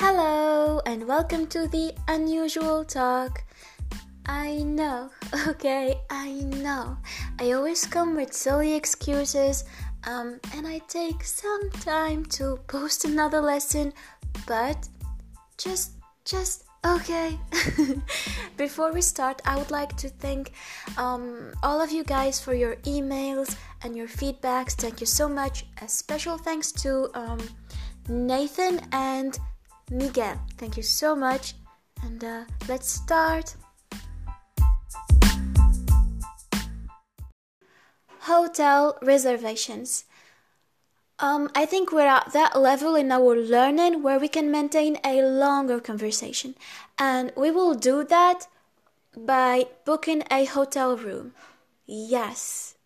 Hello and welcome to the unusual talk. I know, okay, I know. I always come with silly excuses, um, and I take some time to post another lesson, but just, just okay. Before we start, I would like to thank um, all of you guys for your emails and your feedbacks. Thank you so much. A special thanks to um, Nathan and Miguel. Thank you so much. And uh, let's start. Hotel reservations. Um, I think we're at that level in our learning where we can maintain a longer conversation, and we will do that by booking a hotel room. Yes.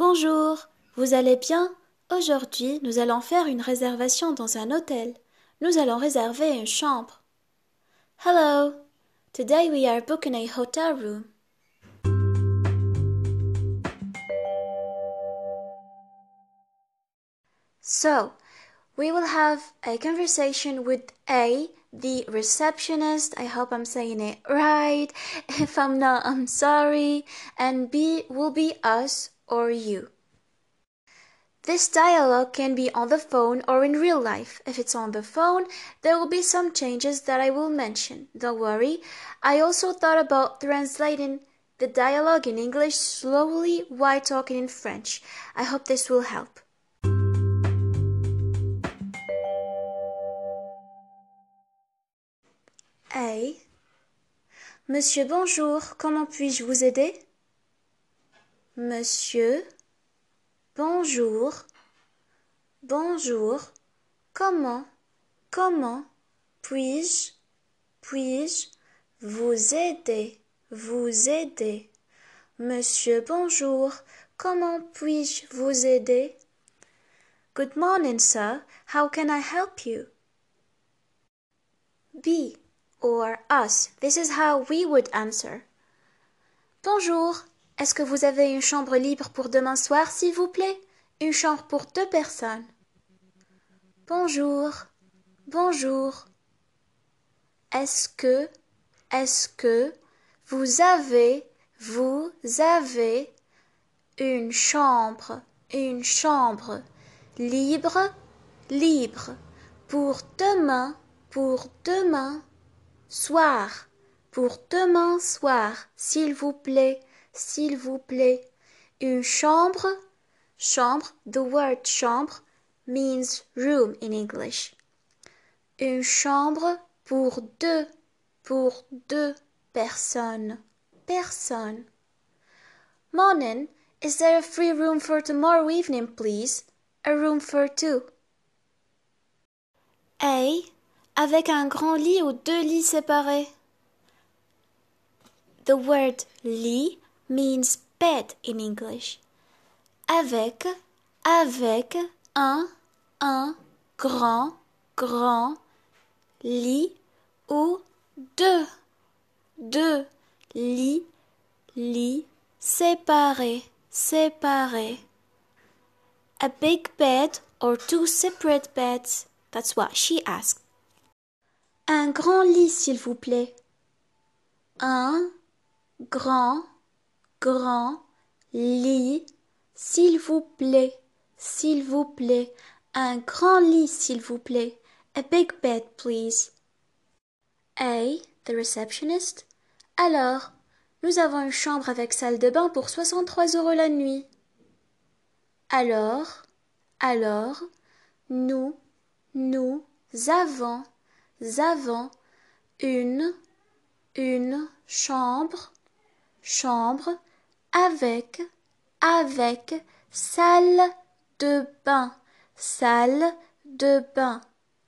Bonjour, vous allez bien Aujourd'hui, nous allons faire une réservation dans un hôtel. Nous allons réserver une chambre. Hello, today we are booking a hotel room. So, we will have a conversation with A, the receptionist. I hope I'm saying it right. If I'm not, I'm sorry. And B will be us or you. This dialogue can be on the phone or in real life. If it's on the phone, there will be some changes that I will mention. Don't worry. I also thought about translating the dialogue in English slowly while talking in French. I hope this will help. A. Monsieur, bonjour. Comment puis-je vous aider? Monsieur, bonjour, bonjour, comment, comment puis-je, puis-je vous aider, vous aider? Monsieur, bonjour, comment puis-je vous aider? Good morning, sir. How can I help you? B or us. This is how we would answer. Bonjour. Est-ce que vous avez une chambre libre pour demain soir, s'il vous plaît? Une chambre pour deux personnes. Bonjour. Bonjour. Est-ce que, est-ce que vous avez, vous avez une chambre, une chambre libre, libre pour demain, pour demain soir, pour demain soir, s'il vous plaît? S'il vous plaît. Une chambre. Chambre. The word chambre means room in English. Une chambre pour deux. Pour deux personnes. Personne. Morning. Is there a free room for tomorrow evening, please? A room for two. A. Avec un grand lit ou deux lits séparés. The word lit means bed in English. Avec, avec un, un grand, grand lit ou deux, deux lits, lits séparés. A big bed or two separate beds? That's what she asked. Un grand lit, s'il vous plaît. Un grand grand lit, s'il vous plaît, s'il vous plaît, un grand lit, s'il vous plaît, a big bed, please. A, the receptionist. Alors, nous avons une chambre avec salle de bain pour 63 euros la nuit. Alors, alors, nous, nous avons, avons une, une chambre, chambre avec, avec, salle de bain, salle de bain,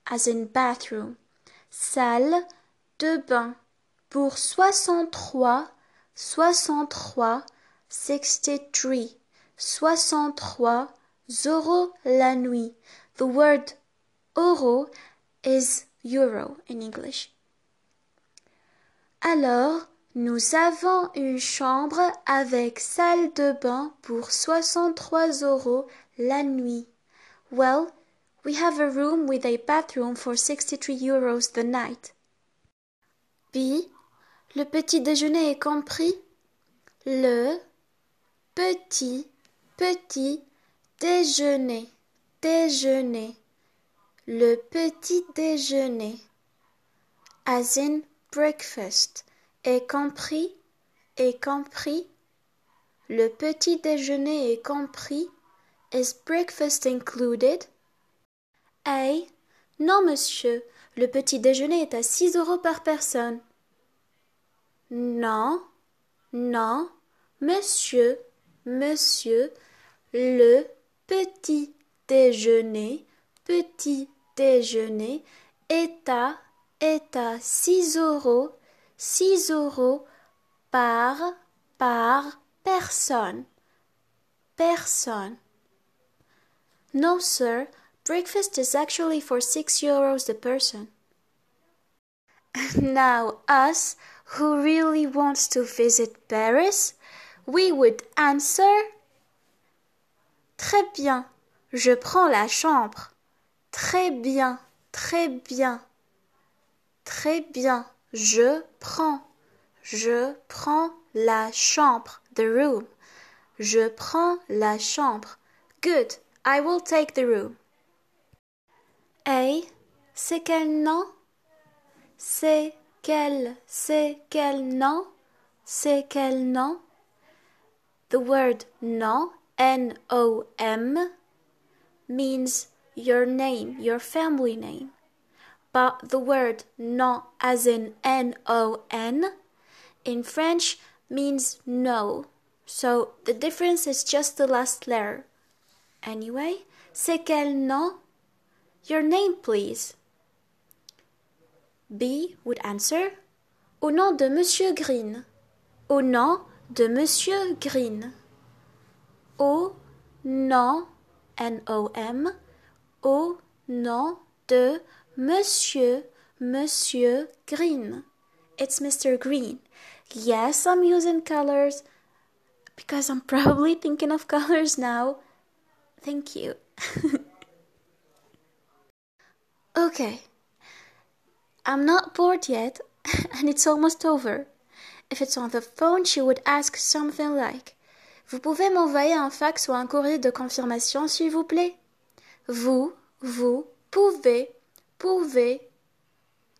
as in bathroom, salle de bain, pour soixante-trois, soixante-trois, sixty-three, soixante-trois euros la nuit. The word euro is euro in English. Alors, Nous avons une chambre avec salle de bain pour 63 euros la nuit. Well, we have a room with a bathroom for 63 euros the night. B. Le petit déjeuner est compris? Le petit, petit déjeuner, déjeuner. Le petit déjeuner. As in breakfast. Est compris, est compris. Le petit déjeuner est compris. Is breakfast included? A. Non, monsieur. Le petit déjeuner est à 6 euros par personne. Non, non, monsieur, monsieur, le petit déjeuner, petit déjeuner est à, est à 6 euros, 6 euros par, par personne. Personne. No, sir, breakfast is actually for 6 euros a person. Now, us who really wants to visit Paris, we would answer Très bien, je prends la chambre. Très bien, très bien. Très bien, je prends. Je prends la chambre, the room. Je prends la chambre. Good, I will take the room. A, c'est quel nom? C'est quel, c'est quel nom? C'est quel nom? The word nom, N-O-M, means your name, your family name. But the word non as in N-O-N, in French means no. So the difference is just the last letter. Anyway, c'est quel nom? Your name, please. B would answer Au nom de Monsieur Green. Au nom de Monsieur Green. Au nom, N-O-M, au nom de Monsieur, Monsieur Green. It's Mr. Green. Yes, I'm using colors because I'm probably thinking of colors now. Thank you. okay. I'm not bored yet, and it's almost over. If it's on the phone, she would ask something like, Vous pouvez m'envoyer un fax ou un courrier de confirmation, s'il vous plaît? Vous, vous pouvez, pouvez,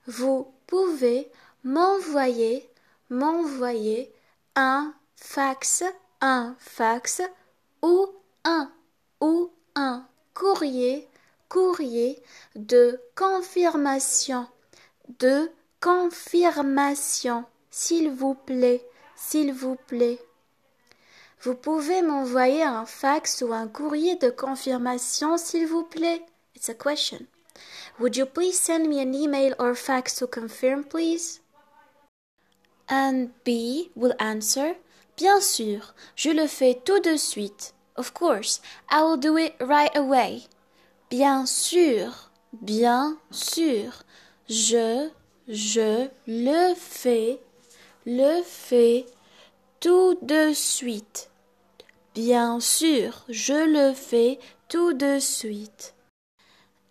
vous pouvez m'envoyer, m'envoyer un fax, un fax ou un, ou un courrier, courrier de confirmation de confirmation. S'il vous plaît, s'il vous plaît. Vous pouvez m'envoyer un fax ou un courrier de confirmation, s'il vous plaît? It's a question. Would you please send me an email or fax to confirm, please? And B will answer, Bien sûr, je le fais tout de suite. Of course, I will do it right away. Bien sûr, bien sûr. Je, je le fais, le fais tout de suite. Bien sûr, je le fais tout de suite.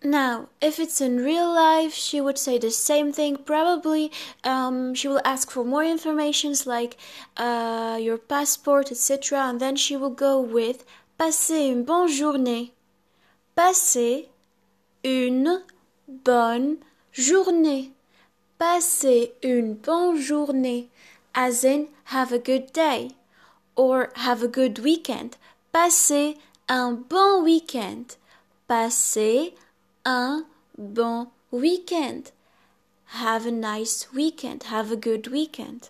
Now, if it's in real life, she would say the same thing. Probably, um, she will ask for more informations like uh, your passport, etc. And then she will go with Passez une bonne journée. Passez une bonne journée. Passez une bonne journée, as in have a good day, or have a good weekend. Passez un bon weekend. Passez un bon weekend. Have a nice weekend. Have a good weekend.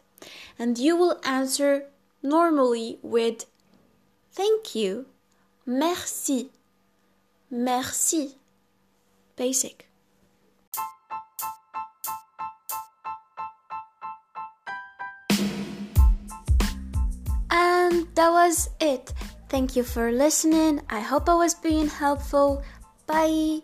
And you will answer normally with thank you, merci, merci. Basic. And that was it. Thank you for listening. I hope I was being helpful. Bye.